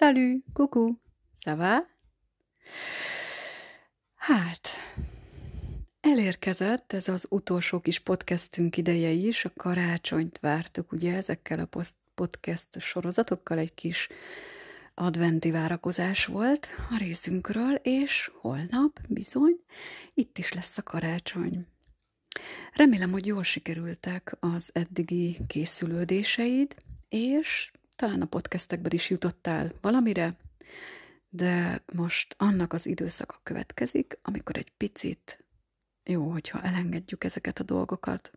Salut, coucou, ça va? Hát, elérkezett ez az utolsó kis podcastünk ideje is, a karácsonyt vártuk, ugye ezekkel a podcast sorozatokkal egy kis adventi várakozás volt a részünkről, és holnap bizony itt is lesz a karácsony. Remélem, hogy jól sikerültek az eddigi készülődéseid, és talán a podcastekben is jutottál valamire, de most annak az időszaka következik, amikor egy picit jó, hogyha elengedjük ezeket a dolgokat.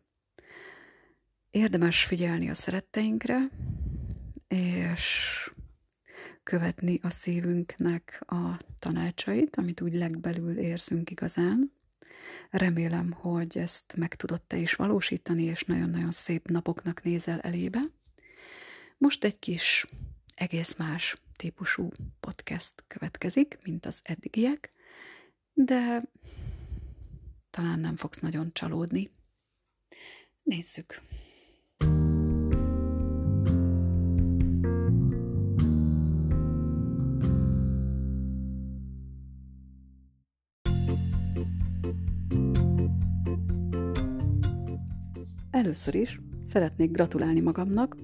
Érdemes figyelni a szeretteinkre, és követni a szívünknek a tanácsait, amit úgy legbelül érzünk igazán. Remélem, hogy ezt meg tudod te is valósítani, és nagyon-nagyon szép napoknak nézel elébe. Most egy kis egész más típusú podcast következik, mint az eddigiek, de talán nem fogsz nagyon csalódni. Nézzük! Először is szeretnék gratulálni magamnak,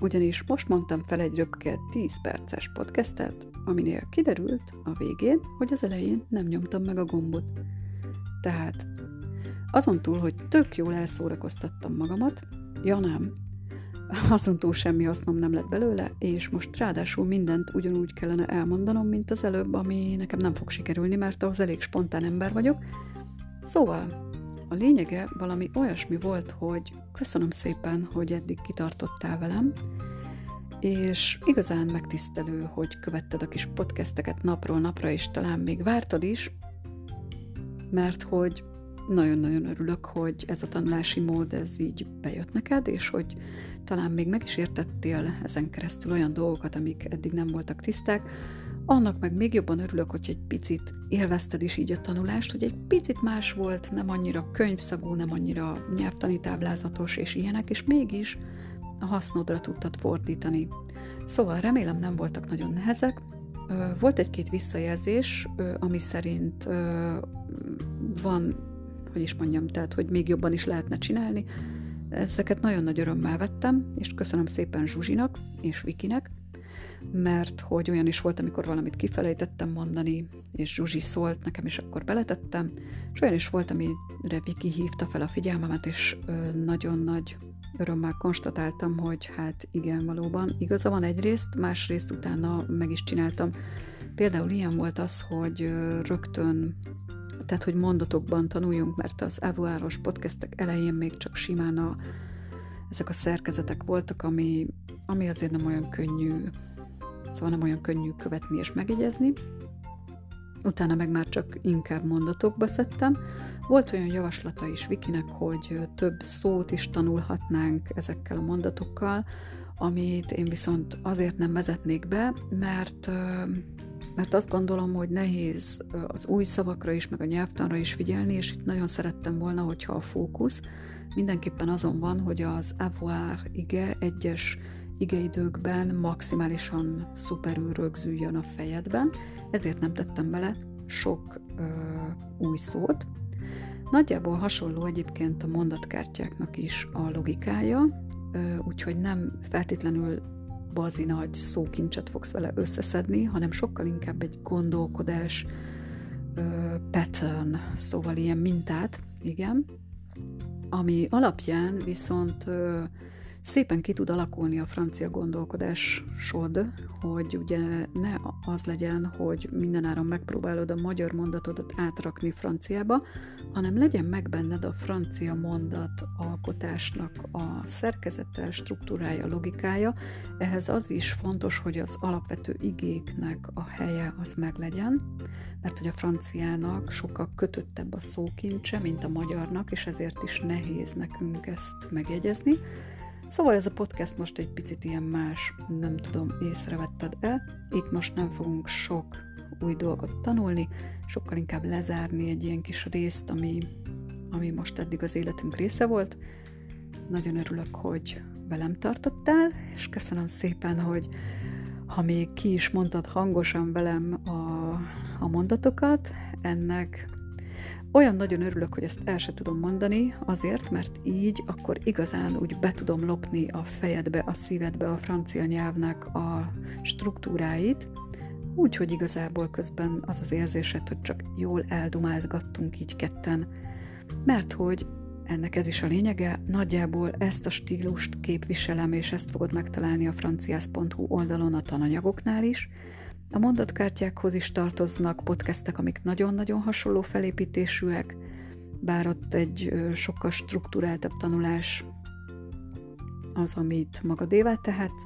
ugyanis most mondtam fel egy röpke 10 perces podcastet, aminél kiderült a végén, hogy az elején nem nyomtam meg a gombot. Tehát azon túl, hogy tök jól elszórakoztattam magamat, ja nem, azon túl semmi hasznom nem lett belőle, és most ráadásul mindent ugyanúgy kellene elmondanom, mint az előbb, ami nekem nem fog sikerülni, mert ahhoz elég spontán ember vagyok. Szóval, a lényege valami olyasmi volt, hogy köszönöm szépen, hogy eddig kitartottál velem, és igazán megtisztelő, hogy követted a kis podcasteket napról napra, és talán még vártad is, mert hogy nagyon-nagyon örülök, hogy ez a tanulási mód ez így bejött neked, és hogy talán még meg is értettél ezen keresztül olyan dolgokat, amik eddig nem voltak tiszták, annak meg még jobban örülök, hogy egy picit élvezted is így a tanulást, hogy egy picit más volt, nem annyira könyvszagú, nem annyira nyelvtani táblázatos és ilyenek, és mégis a hasznodra tudtad fordítani. Szóval remélem nem voltak nagyon nehezek. Volt egy-két visszajelzés, ami szerint van, hogy is mondjam, tehát, hogy még jobban is lehetne csinálni. Ezeket nagyon nagy örömmel vettem, és köszönöm szépen Zsuzsinak és Vikinek, mert hogy olyan is volt, amikor valamit kifelejtettem mondani, és Zsuzsi szólt nekem, és akkor beletettem, és olyan is volt, amire Viki hívta fel a figyelmemet, és nagyon nagy örömmel konstatáltam, hogy hát igen, valóban igaza van egyrészt, másrészt utána meg is csináltam. Például ilyen volt az, hogy rögtön, tehát hogy mondatokban tanuljunk, mert az Avuáros podcastek elején még csak simán a, ezek a szerkezetek voltak, ami, ami azért nem olyan könnyű szóval nem olyan könnyű követni és megjegyezni. Utána meg már csak inkább mondatokba szedtem. Volt olyan javaslata is Vikinek, hogy több szót is tanulhatnánk ezekkel a mondatokkal, amit én viszont azért nem vezetnék be, mert mert azt gondolom, hogy nehéz az új szavakra is, meg a nyelvtanra is figyelni, és itt nagyon szerettem volna, hogyha a fókusz mindenképpen azon van, hogy az avoir ige egyes igeidőkben maximálisan szuperül rögzüljön a fejedben, ezért nem tettem bele sok ö, új szót. Nagyjából hasonló egyébként a mondatkártyáknak is a logikája, úgyhogy nem feltétlenül bazi nagy szókincset fogsz vele összeszedni, hanem sokkal inkább egy gondolkodás, pattern, szóval ilyen mintát, igen, ami alapján viszont szépen ki tud alakulni a francia gondolkodásod, hogy ugye ne az legyen, hogy mindenáron megpróbálod a magyar mondatodat átrakni franciába, hanem legyen meg benned a francia mondat alkotásnak a szerkezete, struktúrája, logikája. Ehhez az is fontos, hogy az alapvető igéknek a helye az meglegyen, mert hogy a franciának sokkal kötöttebb a szókincse, mint a magyarnak, és ezért is nehéz nekünk ezt megjegyezni. Szóval ez a podcast most egy picit ilyen más, nem tudom, észrevetted-e. Itt most nem fogunk sok új dolgot tanulni, sokkal inkább lezárni egy ilyen kis részt, ami, ami most eddig az életünk része volt. Nagyon örülök, hogy velem tartottál, és köszönöm szépen, hogy ha még ki is mondtad hangosan velem a, a mondatokat, ennek olyan nagyon örülök, hogy ezt el se tudom mondani, azért, mert így akkor igazán úgy be tudom lopni a fejedbe, a szívedbe a francia nyelvnek a struktúráit, úgyhogy igazából közben az az érzésed, hogy csak jól eldumálgattunk így ketten, mert hogy ennek ez is a lényege, nagyjából ezt a stílust képviselem, és ezt fogod megtalálni a franciász.hu oldalon a tananyagoknál is, a mondatkártyákhoz is tartoznak podcastek, amik nagyon-nagyon hasonló felépítésűek, bár ott egy sokkal struktúráltabb tanulás az, amit magadévá tehetsz.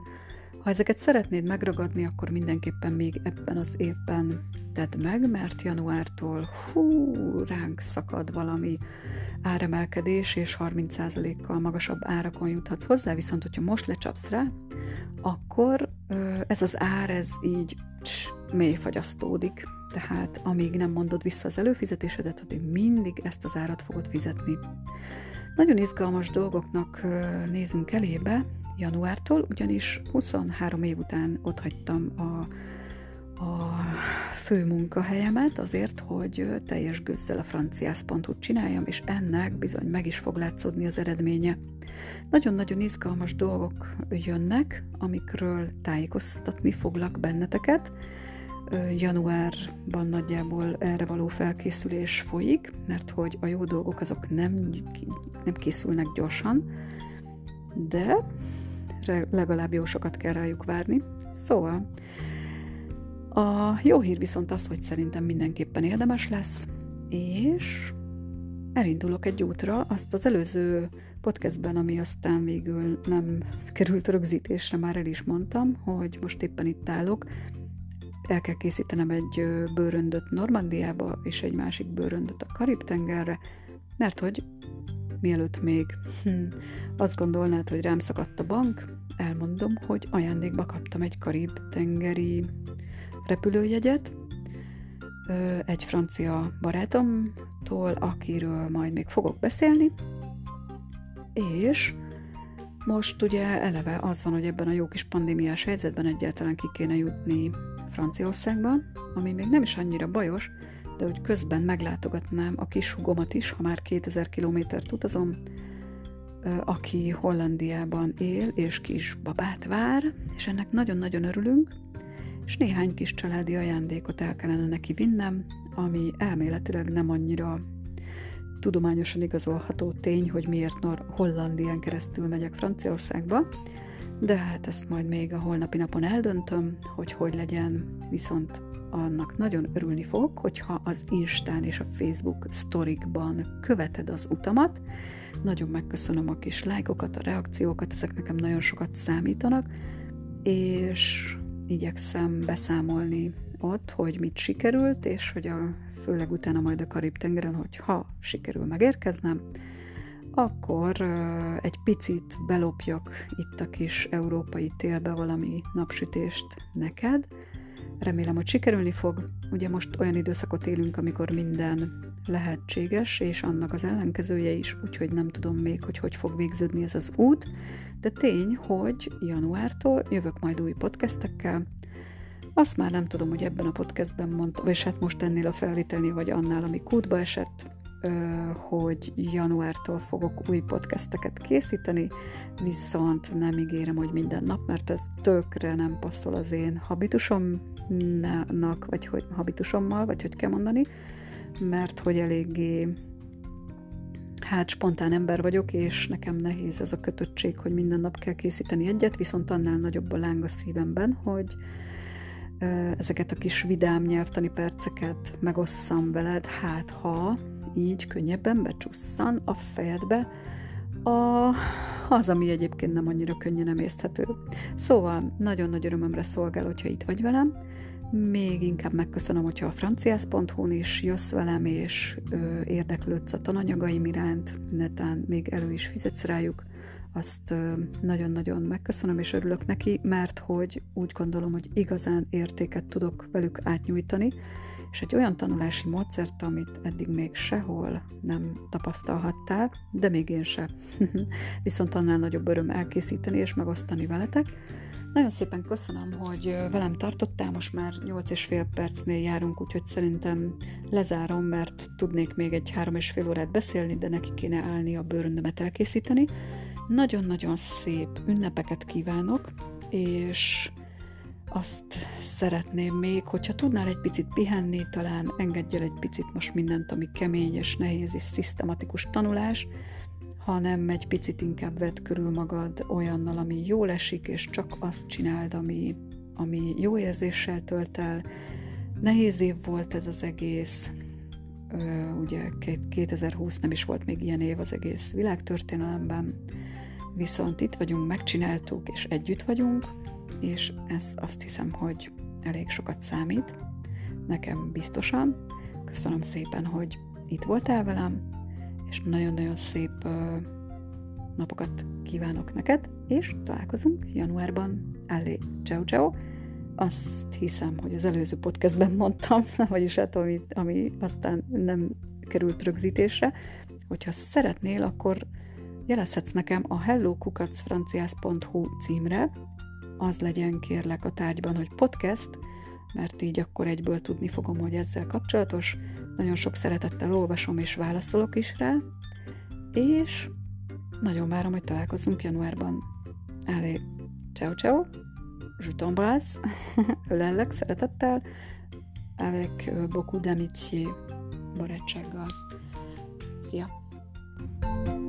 Ha ezeket szeretnéd megragadni, akkor mindenképpen még ebben az évben tedd meg, mert januártól hú, ránk szakad valami áremelkedés, és 30%-kal magasabb árakon juthatsz hozzá, viszont hogyha most lecsapsz rá, akkor ez az ár, ez így mély fagyasztódik. Tehát amíg nem mondod vissza az előfizetésedet, addig mindig ezt az árat fogod fizetni. Nagyon izgalmas dolgoknak nézünk elébe januártól, ugyanis 23 év után otthagytam a a fő munkahelyemet azért, hogy teljes gőzzel a franciász.hu csináljam, és ennek bizony meg is fog látszódni az eredménye. Nagyon-nagyon izgalmas dolgok jönnek, amikről tájékoztatni foglak benneteket. Januárban nagyjából erre való felkészülés folyik, mert hogy a jó dolgok azok nem, nem készülnek gyorsan, de legalább jó sokat kell rájuk várni. Szóval a jó hír viszont az, hogy szerintem mindenképpen érdemes lesz, és elindulok egy útra, azt az előző podcastben, ami aztán végül nem került rögzítésre, már el is mondtam, hogy most éppen itt állok, el kell készítenem egy bőröndöt Normandiába, és egy másik bőröndöt a Karib-tengerre, mert hogy mielőtt még hm, azt gondolnád, hogy rám szakadt a bank, elmondom, hogy ajándékba kaptam egy Karib-tengeri repülőjegyet egy francia barátomtól, akiről majd még fogok beszélni, és most ugye eleve az van, hogy ebben a jó kis pandémiás helyzetben egyáltalán ki kéne jutni Franciaországba, ami még nem is annyira bajos, de hogy közben meglátogatnám a kis hugomat is, ha már 2000 kilométert utazom, aki Hollandiában él, és kis babát vár, és ennek nagyon-nagyon örülünk, és néhány kis családi ajándékot el kellene neki vinnem, ami elméletileg nem annyira tudományosan igazolható tény, hogy miért Nor Hollandián keresztül megyek Franciaországba, de hát ezt majd még a holnapi napon eldöntöm, hogy hogy legyen, viszont annak nagyon örülni fogok, hogyha az Instán és a Facebook sztorikban követed az utamat. Nagyon megköszönöm a kis lájkokat, a reakciókat, ezek nekem nagyon sokat számítanak, és igyekszem beszámolni ott, hogy mit sikerült, és hogy a, főleg utána majd a Karib-tengeren, hogy ha sikerül megérkeznem, akkor egy picit belopjak itt a kis európai télbe valami napsütést neked. Remélem, hogy sikerülni fog. Ugye most olyan időszakot élünk, amikor minden lehetséges, és annak az ellenkezője is, úgyhogy nem tudom még, hogy hogy fog végződni ez az út, de tény, hogy januártól jövök majd új podcastekkel, azt már nem tudom, hogy ebben a podcastben mondtam, vagy hát most ennél a felvételnél, vagy annál, ami kútba esett, hogy januártól fogok új podcasteket készíteni, viszont nem ígérem, hogy minden nap, mert ez tökre nem passzol az én habitusomnak, vagy hogy habitusommal, vagy hogy kell mondani, mert hogy eléggé hát spontán ember vagyok, és nekem nehéz ez a kötöttség, hogy minden nap kell készíteni egyet, viszont annál nagyobb a láng a szívemben, hogy ezeket a kis vidám nyelvtani perceket megosszam veled, hát ha így könnyebben becsusszan a fejedbe a, az, ami egyébként nem annyira könnyen emészthető. Szóval nagyon nagy örömömre szolgál, hogyha itt vagy velem, még inkább megköszönöm, hogyha a franciász.hu-n is jössz velem, és ö, érdeklődsz a tananyagaim iránt, netán még elő is fizetsz rájuk, azt ö, nagyon-nagyon megköszönöm, és örülök neki, mert hogy úgy gondolom, hogy igazán értéket tudok velük átnyújtani, és egy olyan tanulási módszert, amit eddig még sehol nem tapasztalhattál, de még én sem. Viszont annál nagyobb öröm elkészíteni és megosztani veletek. Nagyon szépen köszönöm, hogy velem tartottál, most már 8 és fél percnél járunk, úgyhogy szerintem lezárom, mert tudnék még egy három és fél órát beszélni, de neki kéne állni a bőröndemet elkészíteni. Nagyon-nagyon szép ünnepeket kívánok, és azt szeretném még, hogyha tudnál egy picit pihenni, talán engedj el egy picit most mindent, ami kemény és nehéz és szisztematikus tanulás, hanem egy picit inkább vedd körül magad olyannal, ami jól esik, és csak azt csináld, ami, ami jó érzéssel tölt el. Nehéz év volt ez az egész, ugye 2020 nem is volt még ilyen év az egész világtörténelemben, viszont itt vagyunk, megcsináltuk, és együtt vagyunk, és ez azt hiszem, hogy elég sokat számít, nekem biztosan. Köszönöm szépen, hogy itt voltál velem, és nagyon-nagyon szép napokat kívánok neked, és találkozunk januárban. Allé, ciao ciao! Azt hiszem, hogy az előző podcastben mondtam, vagyis hát ami, ami aztán nem került rögzítésre, hogyha szeretnél, akkor jelezhetsz nekem a hellokukacfranciász.hu címre, az legyen kérlek a tárgyban, hogy podcast, mert így akkor egyből tudni fogom, hogy ezzel kapcsolatos. Nagyon sok szeretettel olvasom és válaszolok is rá, és nagyon várom, hogy találkozunk januárban. Allez, ciao ciao, je t'embrasse, ölellek szeretettel, avec euh, beaucoup d'amitié, barátsággal. Szia! thank you